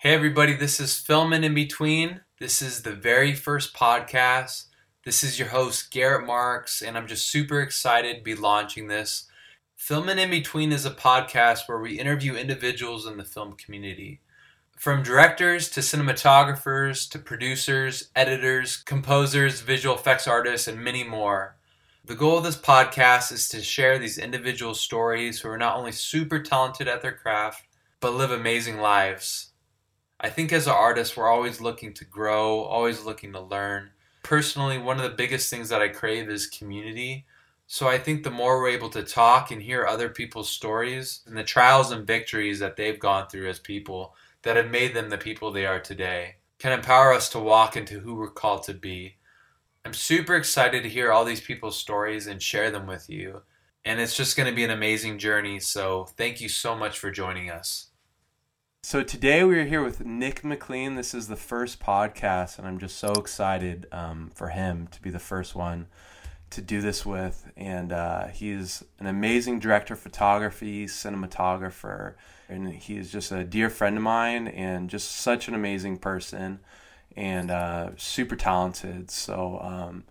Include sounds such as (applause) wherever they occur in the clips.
Hey, everybody, this is Filming in Between. This is the very first podcast. This is your host, Garrett Marks, and I'm just super excited to be launching this. Filming in Between is a podcast where we interview individuals in the film community. From directors to cinematographers to producers, editors, composers, visual effects artists, and many more. The goal of this podcast is to share these individual stories who are not only super talented at their craft, but live amazing lives. I think as an artist, we're always looking to grow, always looking to learn. Personally, one of the biggest things that I crave is community. So I think the more we're able to talk and hear other people's stories and the trials and victories that they've gone through as people that have made them the people they are today can empower us to walk into who we're called to be. I'm super excited to hear all these people's stories and share them with you. And it's just going to be an amazing journey. So thank you so much for joining us. So today we are here with Nic McLean. This is the first podcast, and I'm just so excited um, for him to be the first one to do this with. And uh, he's an amazing director of photography, cinematographer, and he's just a dear friend of mine and just such an amazing person and uh, super talented. So, um,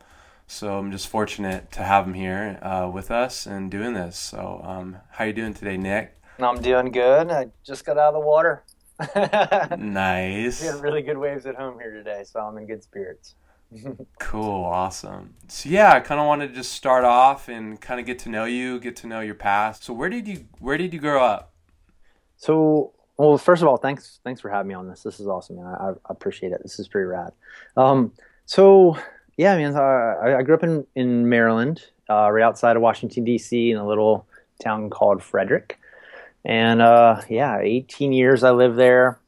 so I'm just fortunate to have him here uh, with us and doing this. So, um, how you doing today, Nic? I'm doing good. I just got out of the water. (laughs) nice. We had really good waves at home here today, so I'm in good spirits. (laughs) cool, awesome. So yeah, I kind of wanted to just start off and kind of get to know you, get to know your past. So where did you where did you grow up? So well, first of all, thanks thanks for having me on this. This is awesome, man. I, I appreciate it. This is pretty rad. Um, so yeah, man. I, I grew up in in Maryland, uh, right outside of Washington D.C. in a little town called Frederick. And uh, yeah, 18 years I lived there.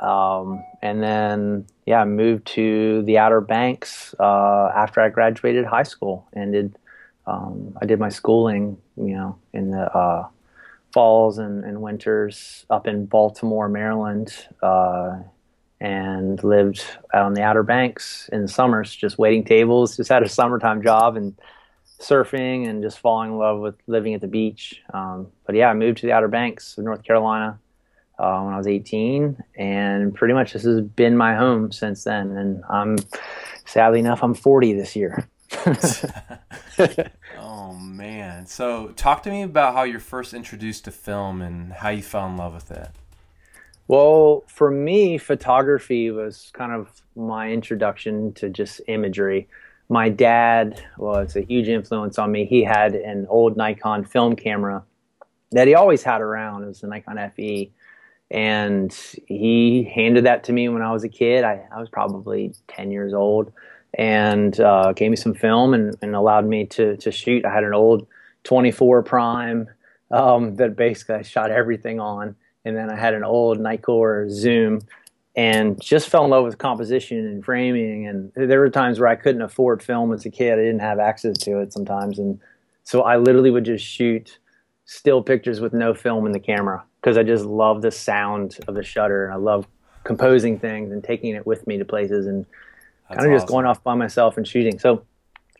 Um, and then, yeah, I moved to the Outer Banks uh, after I graduated high school and did, um, I did my schooling, you know, in the uh, falls and, and, winters up in Baltimore, Maryland, uh, and lived out on the Outer Banks in the summers, just waiting tables, just had a summertime job and surfing and just falling in love with living at the beach. Um, but yeah, I moved to the Outer Banks of North Carolina uh, when I was 18, and pretty much this has been my home since then. And I'm sadly enough, I'm 40 this year. (laughs) (laughs) oh man! So talk to me about how you're first introduced to film and how you fell in love with it. Well, for me, photography was kind of my introduction to just imagery my dad was a huge influence on me. He had an old Nikon film camera that he always had around. It was a Nikon FE. And he handed that to me when I was a kid. I, I was probably 10 years old and uh, gave me some film and, and allowed me to, to shoot. I had an old 24 prime um, that basically I shot everything on. And then I had an old Nikkor Zoom and just fell in love with composition and framing. And there were times where I couldn't afford film as a kid. I didn't have access to it sometimes. And so I literally would just shoot still pictures with no film in the camera because I just love the sound of the shutter. And I love composing things and taking it with me to places and kind of awesome. just going off by myself and shooting. So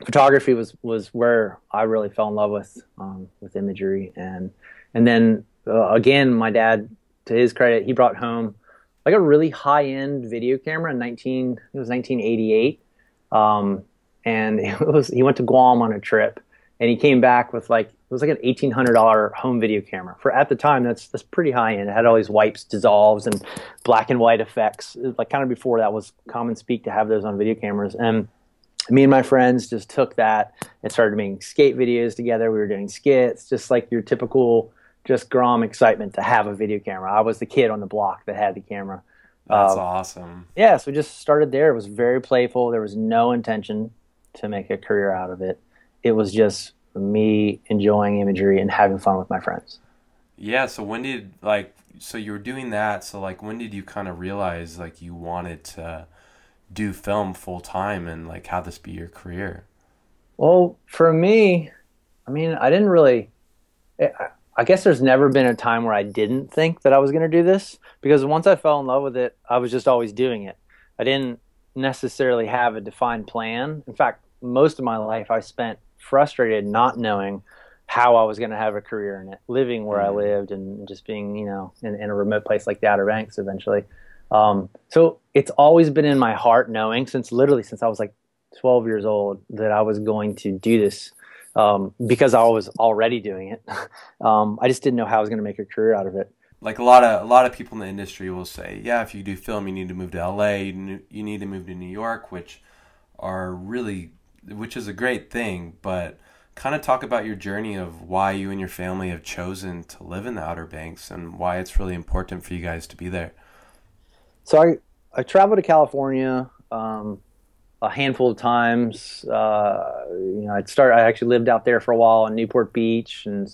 photography was, was where I really fell in love with, um, with imagery. And, and then uh, again, my dad, to his credit, he brought home like a really high end video camera in 19 it was 1988 um, and (laughs) it was he went to Guam on a trip and he came back with like it was like an eighteen hundred dollar home video camera for at the time that's that's pretty high end. It had all these wipes, dissolves, and black and white effects. Like kind of before that was common speak to have those on video cameras. And me and my friends just took that and started making skate videos together. We were doing skits, just like your typical just Grom excitement to have a video camera. I was the kid on the block that had the camera. That's um, awesome. Yeah, so we just started there. It was very playful. There was no intention to make a career out of it. It was just me enjoying imagery and having fun with my friends. Yeah, so when did like so you were doing that, so like when did you kind of realize like you wanted to do film full time and like have this be your career? Well, for me, I mean, I didn't really I guess there's never been a time where I didn't think that I was going to do this because once I fell in love with it, I was just always doing it. I didn't necessarily have a defined plan. In fact, most of my life I spent frustrated not knowing how I was going to have a career in it, living where. I lived and just being, you know, in, in, a remote place like the Outer Banks eventually. Um, so it's always been in my heart, knowing since literally since I was like 12 years old that I was going to do this um, because I was already doing it. (laughs) um, I just didn't know how I was going to make a career out of it. Like a lot of a lot of people in the industry will say, yeah, if you do film, you need to move to LA, you need to move to New York, which are really, which is a great thing, but kind of talk about your journey of why you and your family have chosen to live in the Outer Banks and why it's really important for you guys to be there. So I I traveled to California um, a handful of times. Uh, you know, I'd start. I actually lived out there for a while in Newport Beach, and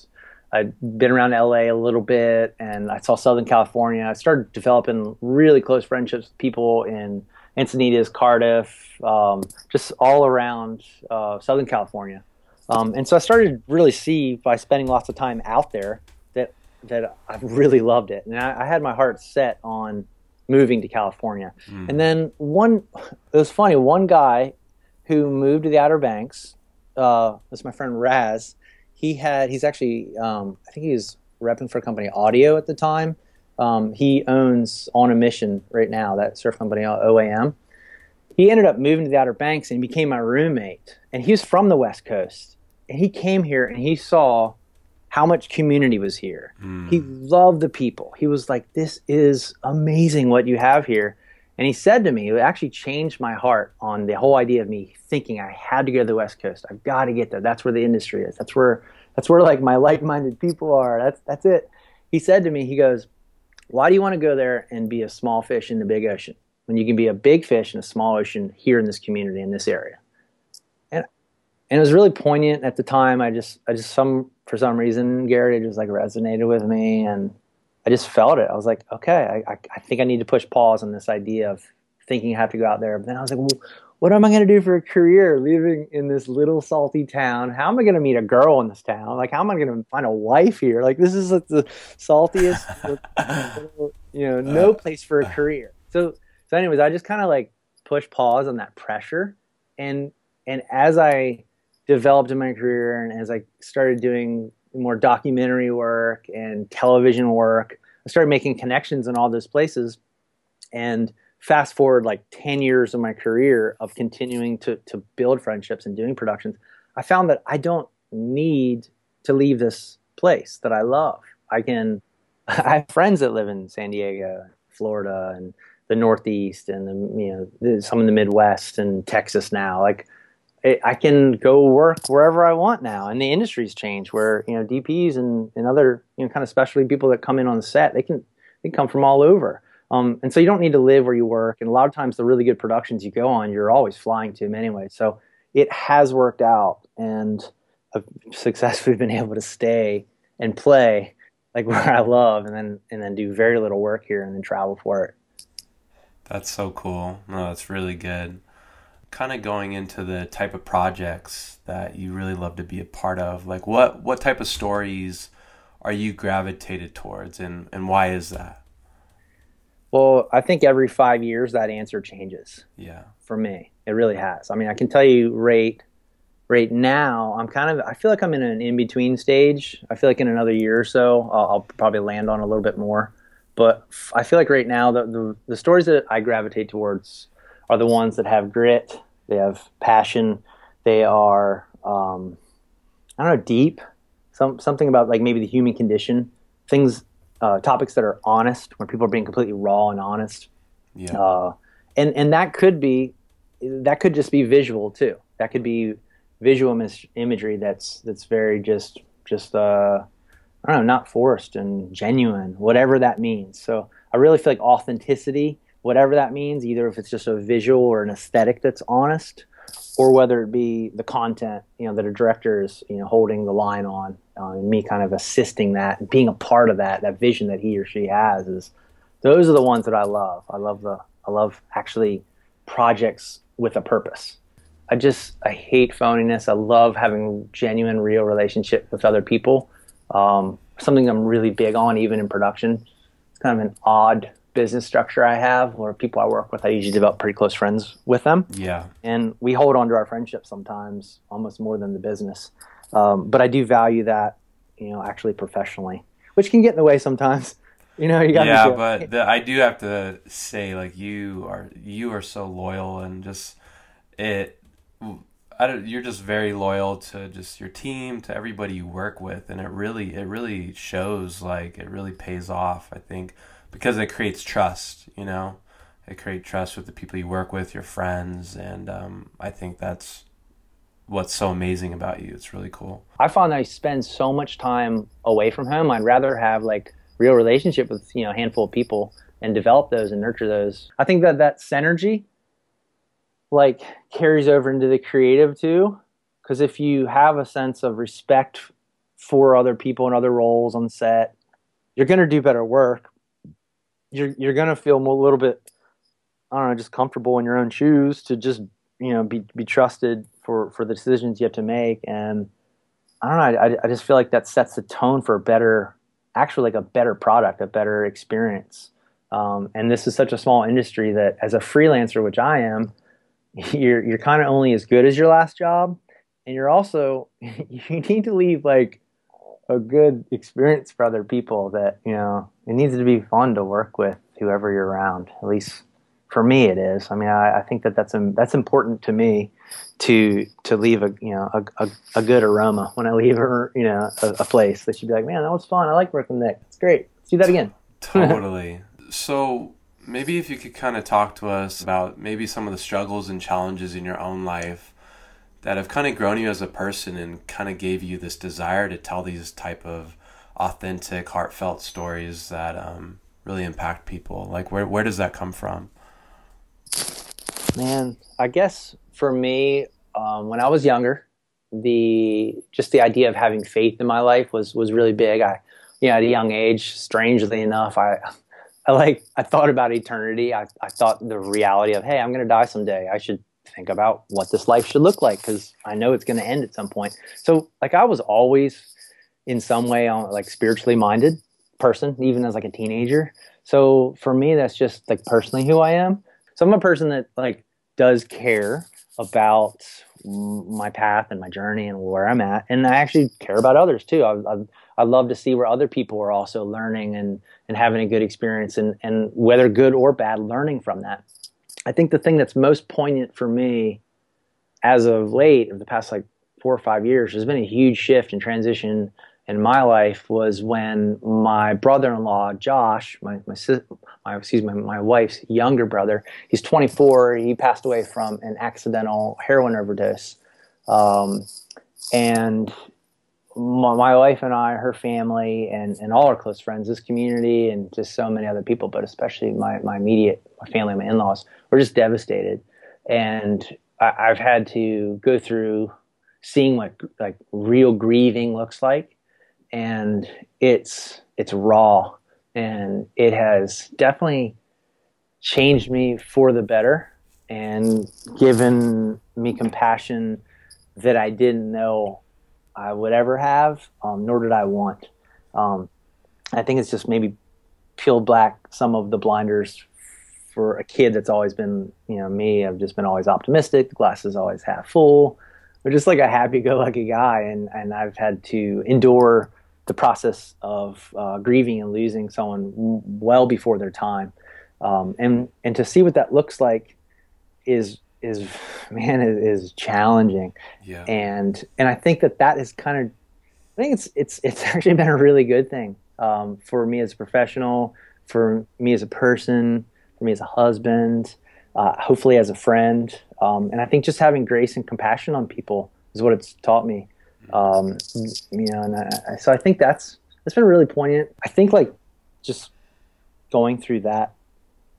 I'd been around LA a little bit, and I saw Southern California. I started developing really close friendships with people in Encinitas, Cardiff, um, just all around uh, Southern California. Um, and so I started to really see by spending lots of time out there that that I really loved it, and I, I had my heart set on moving to California. Mm. And then one, it was funny. One guy who moved to the Outer Banks uh, was my friend Raz. He had he's actually um, I think he was repping for a company Audio at the time. Um, he owns On a Mission right now, that surf company OAM. He ended up moving to the Outer Banks and became my roommate. And he was from the West Coast. And he came here and he saw how much community was here. Mm. He loved the people. He was like, This is amazing what you have here. And he said to me, it actually changed my heart on the whole idea of me thinking I had to go to the West Coast. I've got to get there. That's where the industry is. That's where that's where like my like-minded people are. That's that's it. He said to me, he goes, Why do you want to go there and be a small fish in the big ocean when you can be a big fish in a small ocean here in this community in this area? And it was really poignant at the time. I just I just some for some reason, Garrett, it just like resonated with me, and I just felt it. I was like, okay, I, I think I need to push pause on this idea of thinking I have to go out there. But then I was like, well, what am I going to do for a career living in this little salty town? How am I going to meet a girl in this town? Like, how am I going to find a wife here? Like, this is like the saltiest, (laughs) you know, no place for a career. So, so anyways, I just kind of like push pause on that pressure, and and as I developed in my career and as I started doing more documentary work and television work, I started making connections in all those places. And fast forward like 10 years of my career of continuing to, to build friendships and doing productions, I found that I don't need to leave this place that I love. I can, (laughs) I have friends that live in San Diego, Florida, and the Northeast, and the, you know some in the Midwest and Texas now. Like I can go work wherever I want now, and the industry's changed. Where you know DPs and, and other you know kind of specialty people that come in on the set, they can they come from all over, um, and so you don't need to live where you work. And a lot of times, the really good productions you go on, you're always flying to them anyway. So it has worked out, and I've (laughs) successfully been able to stay and play like (laughs) where I love, and then and then do very little work here, and then travel for it. That's so cool. No, that's really good kind of going into the type of projects that you really love to be a part of like what what type of stories are you gravitated towards and and why is that? Well i think every five years that answer changes yeah. for me. It really has. I mean i can tell you right right now i'm kind of i feel like i'm in an in-between stage. I feel like in another year or so i'll, I'll probably land on a little bit more. But i feel like right now the, the, the stories that i gravitate towards are the ones that have grit, they have passion, they are um, I don't know deep, some something about like maybe the human condition, things, uh, topics that are honest, where people are being completely raw and honest. Yeah. Uh, and and that could be that could just be visual too. That could be visual mis- imagery that's that's very just just uh, I don't know, not forced and genuine, whatever that means. So I really feel like authenticity whatever that means, either if it's just a visual or an aesthetic that's honest, or whether it be the content, you know, that a director is, you know, holding the line on, uh, and me kind of assisting that, being a part of that, that vision that he or she has is, those are the ones that I love. I love the, I love actually projects with a purpose. I just, I hate phoniness. I love having genuine, real relationship with other people. Um, something I'm really big on, even in production. It's kind of an odd business structure I have, or people I work with, I usually develop pretty close friends with them. Yeah. And we hold on to our friendship sometimes almost more than the business. Um, but I do value that, you know, actually professionally, which can get in the way sometimes. (laughs) You know, you got yeah, but the, I do have to say, like you are, you are so loyal and just it. I don't, you're just very loyal to just your team, to everybody you work with, and it really, it really shows. Like it really pays off. I think because it creates trust. You know, it creates trust with the people you work with, your friends, and um, I think that's what's so amazing about you. It's really cool. I found I spend so much time away from home. I'd rather have like real relationship with you know a handful of people and develop those and nurture those. I think that that synergy like carries over into the creative too because if you have a sense of respect for other people and other roles on set, you're going to do better work. You're you're to feel a little bit I don't know, just comfortable in your own shoes to just, you know, be be trusted for for the decisions you have to make and I don't know. I, I just feel like that sets the tone for a better, actually like a better product, a better experience. Um, and this is such a small industry that, as a freelancer, which I am, (laughs) you're you're kind of only as good as your last job, and you're also (laughs) you need to leave like a good experience for other people. That you know it needs to be fun to work with whoever you're around. At least for me, it is. I mean, I, I think that that's um, that's important to me to to leave a you know a, a, a good aroma when I leave a you know a, a, place that you'd be like, man, that was fun. I like working with Nic. It's great. Let's do that again. (laughs) (laughs) totally. So maybe if you could kind of talk to us about maybe some of the struggles and challenges in your own life that have kind of grown you as a person and kind of gave you this desire to tell these type of authentic, heartfelt stories that um, really impact people. Like where where does that come from? Man, I guess for me, um, when I was younger, the just the idea of having faith in my life was was really big. I, you know, at a young age, strangely enough, I, (laughs) I like I thought about eternity. I, I thought the reality of hey, I'm going to die someday. I should think about what this life should look like because I know it's going to end at some point. So like I was always in some way on like spiritually minded person, even as like a teenager. So for me, that's just like personally who I am. So I'm a person that like does care about my path and my journey and where I'm at, and I actually care about others too. I, I, I love to see where other people are also learning and and having a good experience, and and whether good or bad, learning from that. I think the thing that's most poignant for me, as of late, of the past like four or five years, there's been a huge shift and transition in my life was when my brother-in-law Josh, my my, my excuse me, my wife's younger brother, he's 24. He passed away from an accidental heroin overdose, um, and my, my, wife and I, her family, and and all our close friends, this community, and just so many other people, but especially my my immediate my family, my in-laws, were just devastated, and I, I've had to go through seeing what like real grieving looks like and it's it's raw and it has definitely changed me for the better and given me compassion that I didn't know I would ever have, um, nor did I want. Um, I think it's just maybe peeled back some of the blinders for a kid that's always been, you know, me. I've just been always optimistic. The glass is always half full. I'm just like a happy-go-lucky guy, and and I've had to endure the process of uh, grieving and losing someone well before their time, um, and and to see what that looks like is is (laughs) man is, is challenging. Yeah. And and I think that that is kind of I think it's it's it's (laughs) actually been a really good thing um, for me as a professional, for me as a person, for me as a husband, uh, hopefully as a friend. Um, and I think just having grace and compassion on people is what it's taught me. Um, you know, and I, so I think that's that's been really poignant. I think like just going through that,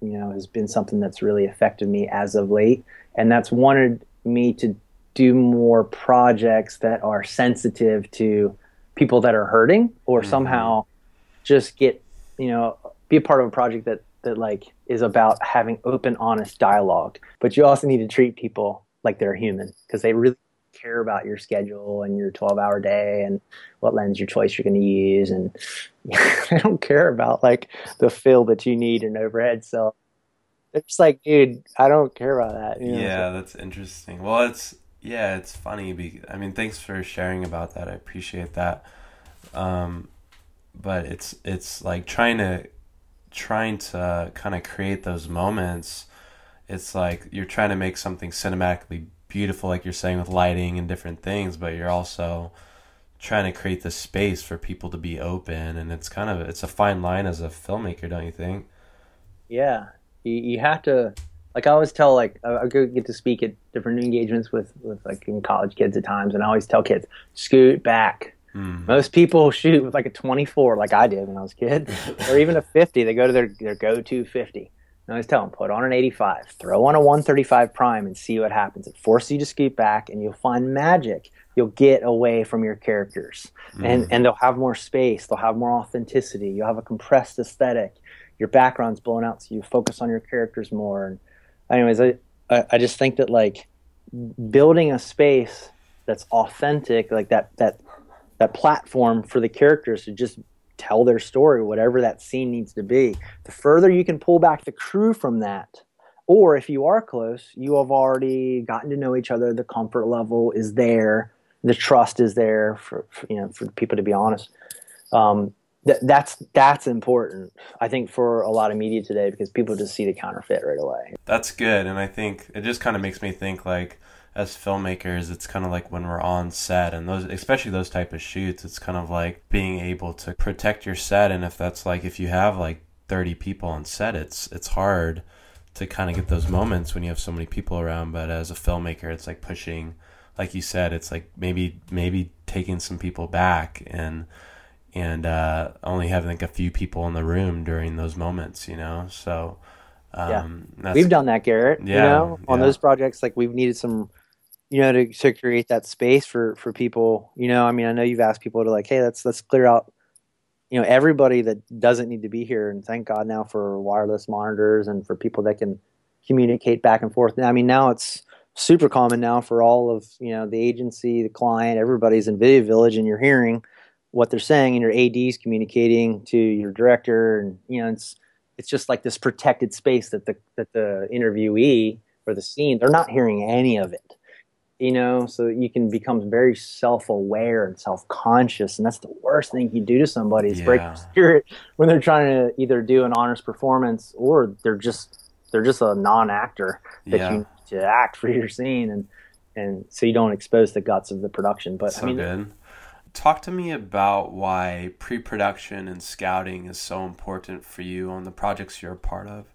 you know, has been something that's really affected me as of late, and that's wanted me to do more projects that are sensitive to people that are hurting, or mm-hmm. somehow just get you know be a part of a project that that like is about having open, honest dialogue. But you also need to treat people like they're human because they really care about your schedule and your 12 hour day and what lens your choice you're going to use and (laughs) they don't care about like the fill that you need in overhead so it's like dude i don't care about that you know? yeah that's interesting well it's yeah it's funny be, i mean thanks for sharing about that i appreciate that um but it's it's like trying to trying to kind of create those moments, it's like you're trying to make something cinematically beautiful, like you're saying with lighting and different things, but you're also trying to create the space for people to be open and it's kind of it's a fine line as a filmmaker don't you think? Yeah. You, you have to like i always tell like i, get to speak at different engagements with with like in college kids at times and i always tell kids scoot back. Mm. most people shoot with like a 24 like i did when i was a kid (laughs) or even a 50 they go to their, their go-to 50 I always tell them, put on an 85, throw on a 135 prime and see what happens. It forces you to scoot back and you'll find magic. You'll get away from your characters. Mm. and and they'll have more space. They'll have more authenticity. You'll have a compressed aesthetic. Your background's blown out so you focus on your characters more. And anyways i i just think that like building a space that's authentic like that that that platform for the characters to just tell their story whatever that scene needs to be the further you can pull back the crew from that or if you are close you have already gotten to know each other the comfort level is there the trust is there for, for you know for people to be honest. Um, th- that's that's important, I think, for a lot of media today because people just see the counterfeit right away. That's good, and I think it just kind of makes me think like as filmmakers it's kind of like when we're on set and those especially those type of shoots it's kind of like being able to protect your set and if that's like if you have like 30 people on set it's it's hard to kind of get those moments when you have so many people around but as a filmmaker it's like pushing like you said, it's like maybe maybe taking some people back and and uh, only having like a few people in the room during those moments, you know. So um, yeah, we've done that, Garrett. Yeah, you know, on yeah. those projects, like we've needed some, you know, to to create that space for for people. You know, I mean, I know you've asked people to like, hey, let's let's clear out. You know, everybody that doesn't need to be here, and thank God now for wireless monitors and for people that can communicate back and forth. I mean, now it's super common now for all of you know the agency, the client, everybody's in Video Village, and you're hearing what they're saying, and your AD's communicating to your director, and you know it's it's just like this protected space that the that the interviewee or the scene they're not hearing any of it you know so you can become very self-aware and self-conscious and that's the worst thing you do to somebody is yeah. break their spirit when they're trying to either do an honest performance or they're just they're just a non-actor that yeah. you to act for your scene and and so you don't expose the guts of the production. But so I mean, good. Talk to me about why pre-production and scouting is so important for you on the projects you're a part of.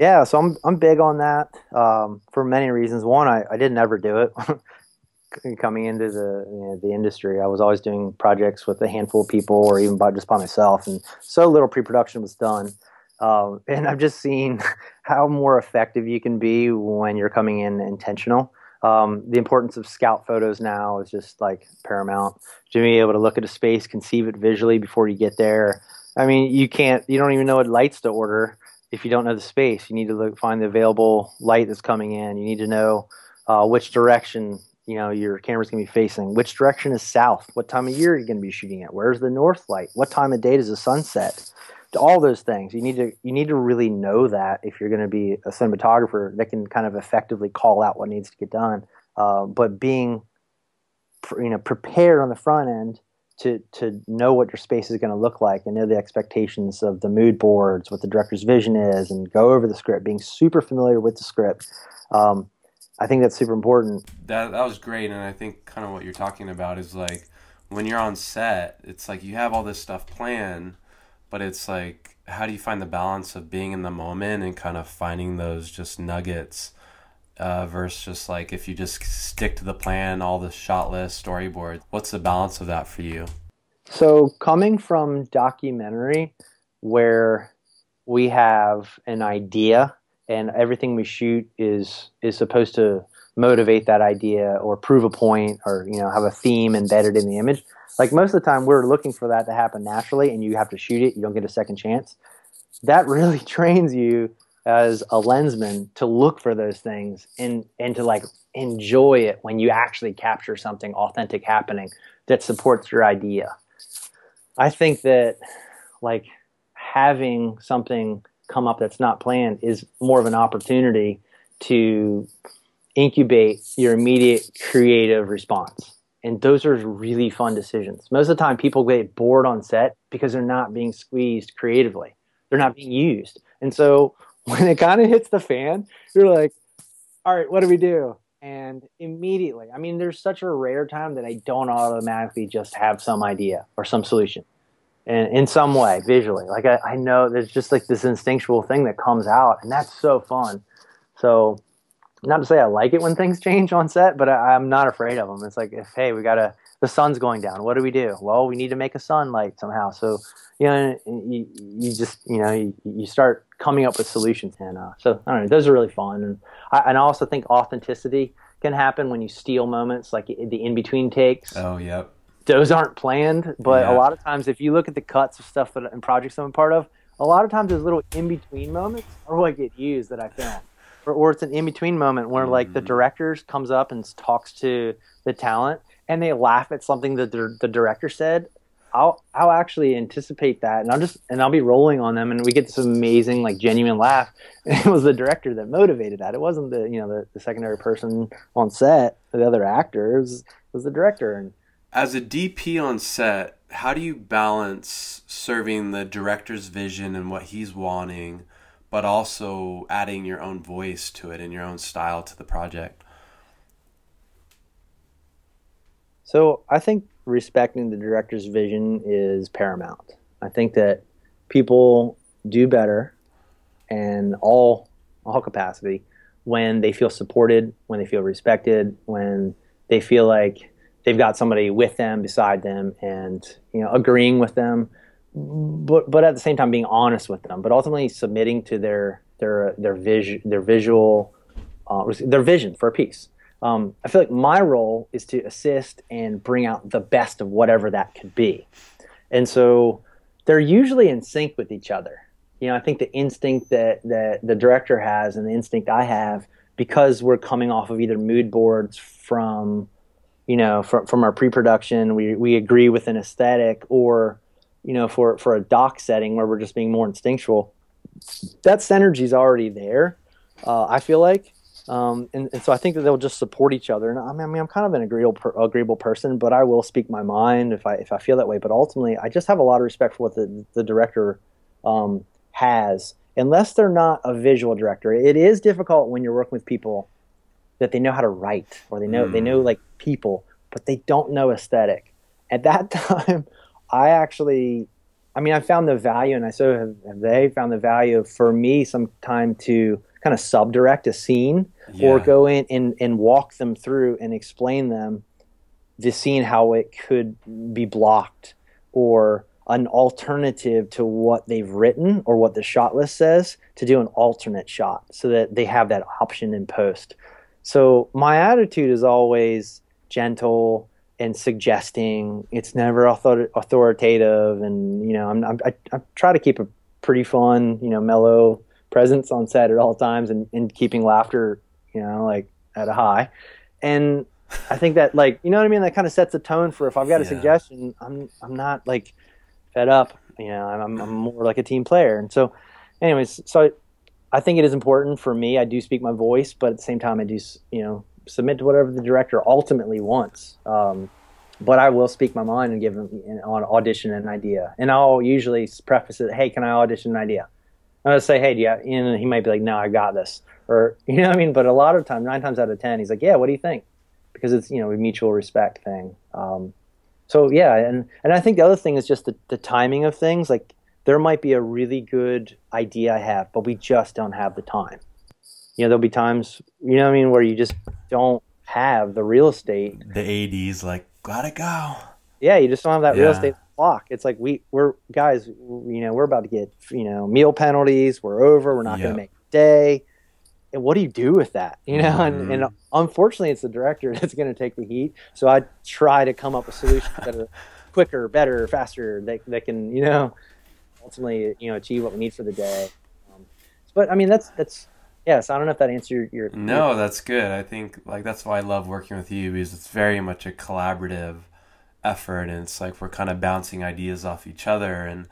Yeah, so I'm I'm big on that um, for many reasons. One, I, I didn't ever do it. (laughs) Coming into the you know, the industry, I was always doing projects with a handful of people, or even by just by myself, and so little pre-production was done. Um, and I've just seen (laughs) how more effective you can be when you're coming in intentional. Um, the importance of scout photos now is just like paramount. To be able to look at a space, conceive it visually before you get there. I mean, you can't, you don't even know what lights to order if you don't know the space. You need to look, find the available light that's coming in. You need to know uh, which direction you know your camera's going to be facing. Which direction is south? What time of year are you going to be shooting at? Where's the north light? What time of day does the sun set? all those things you need to you need to really know that if you're going to be a cinematographer that can kind of effectively call out what needs to get done uh, but being you know prepared on the front end to to know what your space is going to look like and know the expectations of the mood boards what the director's vision is and go over the script being super familiar with the script. Um, i think that's super important. That, that was great and i think kind of what you're talking about is like when you're on set it's like you have all this stuff planned but it's like how do you find the balance of being in the moment and kind of finding those just nuggets uh, versus just like if you just stick to the plan all the shot list storyboard what's the balance of that for you so coming from documentary where we have an idea and everything we shoot is is supposed to motivate that idea or prove a point or you know have a theme embedded in the image like most of the time, we're looking for that to happen naturally, and you have to shoot it. You don't get a second chance. That really (laughs) trains you as a lensman to look for those things and and to like enjoy it when you actually capture something authentic happening that supports your idea. I think that like having something come up that's not planned is more of an opportunity to incubate your immediate creative response. And those are really fun decisions. Most of the time, people get bored on set because they're not being squeezed creatively. they're not being used. And so when it kind of hits the fan, you're like, all right, what do we do? And immediately, I mean, there's such a rare time that I don't automatically just have some idea or some solution and in some way visually. Like I, I know there's just like this instinctual thing that comes out, and that's so fun. So, not to say I like it when things (laughs) change on set, but I, I'm not afraid of them. It's like, if hey, we gotta the sun's going down. What do we do? Well, we need to make a sunlight somehow. So, you know, you, you just, you know, you, you start coming up with solutions. And uh, so, I don't know, those are really fun. And I, and I also think authenticity can happen when you steal moments like the in between takes. Oh, yep. Those aren't planned, but a lot of times, if you look at the cuts of stuff that and projects I'm a part of, a lot of times those little in between moments are what get used that I film. Or, or it's an in between moment where like the mm. directors comes up and talks to the talent and they laugh at something that the, the director said, I'll I'll actually anticipate that, and I'll just and I'll be rolling on them, and we get this amazing like genuine laugh. And (laughs) it was the director that motivated that. It wasn't the you know the, the secondary person on set, the other actors. It was the director. And as a DP on set, how do you balance serving the director's vision and what he's wanting, but also adding your own voice to it and your own style to the project? So I think respecting the director's vision is paramount. I think that people do better and all all capacity when they feel supported, when they feel respected, when they feel like they've got somebody with them, beside them, and you know agreeing with them, but but at the same time being honest with them, but ultimately submitting to their their their vision their visual uh, their vision for a piece um, I feel like my role is to assist and bring out the best of whatever that could be. And so they're usually in sync with each other. You know, I think the instinct that, that the director has and the instinct I have, because we're coming off of either mood boards from, you know, from, from our pre-production, we, we agree with an aesthetic or, you know, for, for a doc setting where we're just being more instinctual, that synergy is already there. Uh, I feel like, um, and, and, so I think that they'll just support each other. And I mean, I mean I'm kind of an agreeable, per, agreeable person, but I will speak my mind if I if I feel that way. But ultimately, I just have a lot of respect for what the the director um, has, unless they're not a visual director. It is difficult when you're working with people that they know how to write or they know mm. they know like people, but they don't know aesthetic. At that (laughs) time, I actually I mean, I found the value, and I so have, have they found the value for me some time to kind of subdirect a scene yeah. or go in and, and walk them through and explain them the scene how it could be blocked or an alternative to what they've written or what the shot list says to do an alternate shot so that they have that option in post. So my attitude is always gentle and suggesting. It's never author- authoritative, and you know, I'm, I'm, I, I try to keep a pretty fun, you know, mellow presence on set at all times and, and keeping laughter, you know, like at a high. And I think that like you know what I mean. That kind of sets a tone for if I've got a suggestion, I'm I'm not like fed up. You know, I'm I'm more like a team player. And so, anyways, so I, I think it is important for me. I do speak my voice, but at the same time, I do you know submit to whatever the director ultimately wants. Um, but I will speak my mind and give him on audition an idea, and I'll usually preface it, "Hey, can I audition an idea?" I would say, hey, yeah, and he might be like, no, I got this, or (laughs) you know what I mean. But a lot of times, nine times out of ten, he's like, yeah, what do you think? Because it's you know a mutual respect thing. Um, so yeah, and and I think the other thing is just the, the timing of things. Like there might be a really good idea I have, but we just don't have the time. You know, there'll be times, you know what I mean, where you just don't have the real estate. The AD's like, gotta go. Yeah, you just don't have that yeah. real estate clock. It's like we we're guys, you know, we're about to get you know meal penalties. We're over. We're not yep. going to make day. And what do you do with that? You know, mm-hmm. and, and unfortunately, it's the director (laughs) that's going to take the heat. So I try to come up with solutions that are (laughs) quicker, better, faster. That that can you know ultimately you know achieve what we need for the day. Um, but I mean, that's that's yes. I don't know if that answered your. No, that's good. I think like that's why I love working with you because it's very much a collaborative effort and it's like we're kind of bouncing ideas off each other and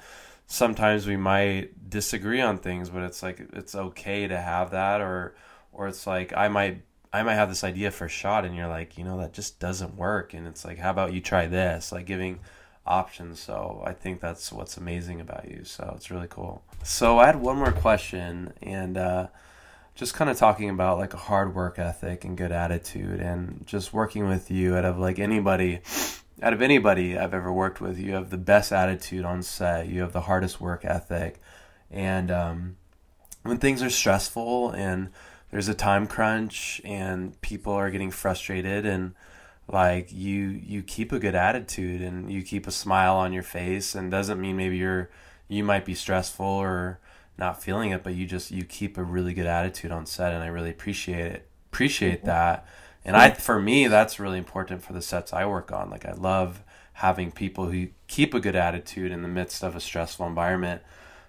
sometimes we might disagree on things but it's like it's okay to have that or or it's like I might I might have this idea for a shot and you're like you know that just doesn't work and it's like how about you try this like giving options. So I think that's what's amazing about you. So it's really cool. So I had one more question and uh, just kind of talking about like a hard work ethic and good attitude and just working with you out of like anybody out of anybody I've ever worked with, you have the best attitude on set. You have the hardest work ethic. And um, when things are stressful and there's a time crunch and people are getting frustrated and like you you keep a good attitude and you keep a smile on your face and doesn't mean maybe you're you might be stressful or not feeling it but you just you keep a really good attitude on set and I really appreciate it appreciate that and I for me that's really important for the sets I work on like I love having people who keep a good attitude in the midst of a stressful environment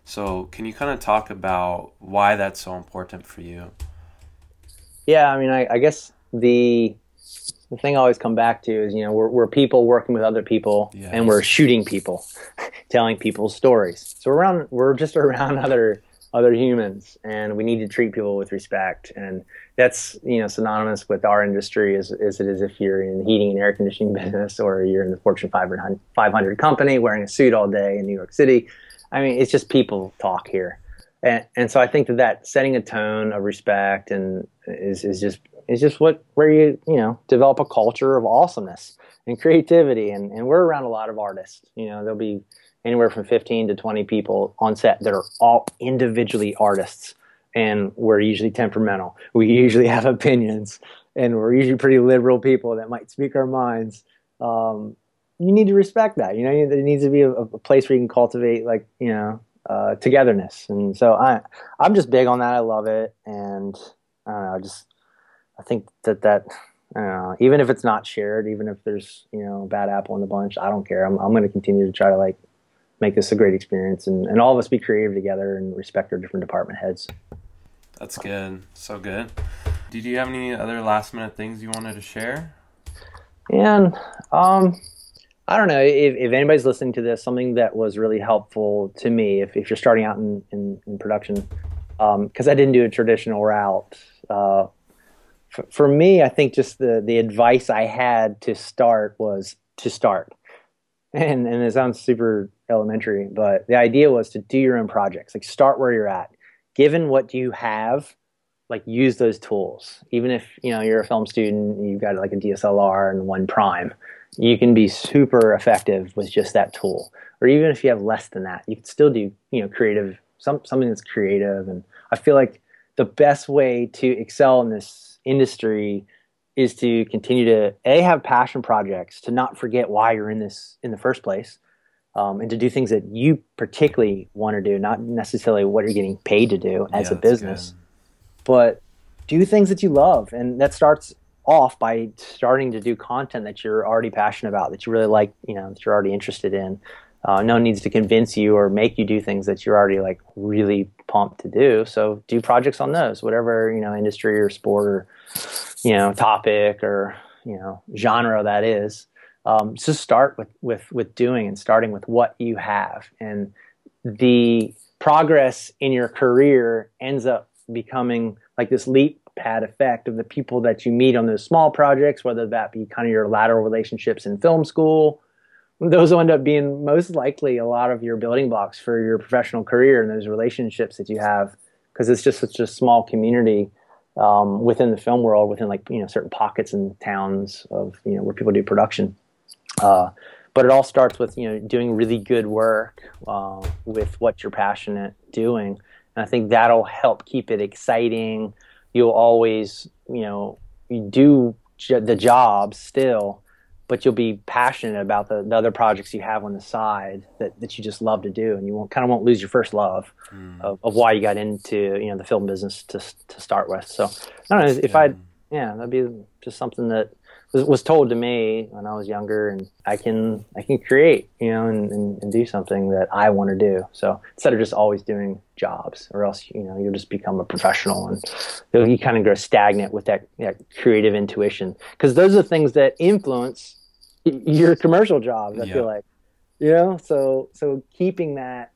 so can you kind of talk about why that's so important for you yeah I mean I, I guess the the thing I always come back to is, you know, we're, we're people working with other people yes. and we're shooting people, (laughs) telling people's stories. So we're around, we're just (laughs) around other, other humans and we need to treat people with respect. And that's, you know, synonymous with our industry as, as it is if you're in the heating and air conditioning (laughs) business or you're in the Fortune 500, 500 company wearing a suit all day in New York City. I mean, it's just people talk here. And, and so I think that that setting a tone of respect and is, is just is just what where you you know develop a culture of awesomeness and creativity and, and we're around a lot of artists you know there'll be anywhere from 15 to 20 people on set that are all individually artists and we're usually temperamental. We usually (laughs) have opinions and we're usually pretty liberal people that might speak our minds. Um, you need to respect that. You know there needs to be a, a place where you can cultivate like you know uh, togetherness. And so i i'm just big on that. I love it. And i don't know just I think that that even if it's not shared, even if there's you know a bad apple in the bunch, I don't care. I'm I'm going to continue to try to like make this a great experience and, and all of us be creative together and respect our different department heads. That's good. So good. Did you have any other last minute things you wanted to share? And um, I don't know if, if anybody's listening to this, something that was really helpful to me if, if you're starting out in, in, in production, because um, I didn't do a traditional route. Uh, for, for me, I think just the the advice I had to start was to start, and and it sounds super elementary, but the idea was to do your own projects. Like start where you're at. Given what you have, like use those tools. Even if you know you're a film student, you've got like a DSLR and one prime, you can be super effective with just that tool. Or even if you have less than that, you can still do you know creative some something that's creative. And I feel like the best way to excel in this industry is to continue to a have passion projects to not forget why you're in this in the first place um, and to do things that you particularly want to do not necessarily what you're getting paid to do as yeah, a business but do things that you love. And that starts off by starting to do content that you're already passionate about that you really like you know that you're already interested in. Uh, no one needs to convince you or make you do things that you're already like really pumped to do. So do projects on those, whatever you know, industry or sport or you know, topic or you know, genre that is. Um, just start with with with doing and starting with what you have, and the progress in your career ends up becoming like this leap pad effect of the people that you meet on those small projects, whether that be kind of your lateral relationships in film school those will end up being most likely a lot of your building blocks for your professional career and those relationships that you have because it's just such a small community um, within the film world within like you know certain pockets and towns of you know where people do production. Uh, but it all starts with you know doing really good work uh, with what you're passionate doing. And i think that'll help keep it exciting. You'll always you know you do the job still but you'll be passionate about the, the other projects you have on the side that, that you just love to do and you won't kind of won't lose your first love mm. of, of why you got into you know the film business to, to start with so i don't know if yeah. i yeah that'd be just something that was, was told to me when I was younger, and I can I can create, you know, and, and, and do something that I want to do. So instead of just always doing jobs, or else you know you'll just become a professional, and you kind of grow stagnant with that, that creative intuition, because those are things that influence your commercial jobs. I yeah. feel like, you know, so so keeping that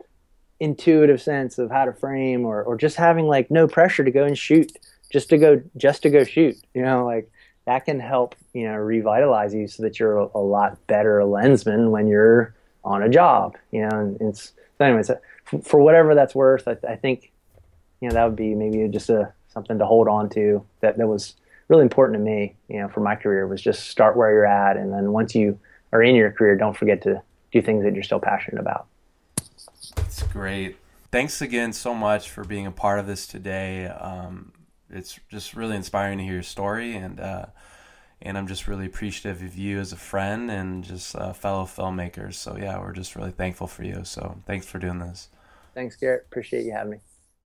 intuitive sense of how to frame, or or just having like no pressure to go and shoot, just to go just to go shoot, you know, like that can help you know revitalize you so that you're a, a lot better lensman when you're on a job, you know, and it's so anyways, uh, for whatever that's worth, I, I think, you know, that would be maybe just a something to hold on to that that was really important to me, you know, for my career was just start where you're at, and then once you are in your career, don't forget to do things that you're still passionate about. That's great. Thanks again so much for being a part of this today. Um, it's just really inspiring to hear your story, and uh, and I'm just really appreciative of you as a friend and just uh, fellow filmmakers. So yeah, we're just really thankful for you. So thanks for doing this. Thanks, Garrett. Appreciate you having me.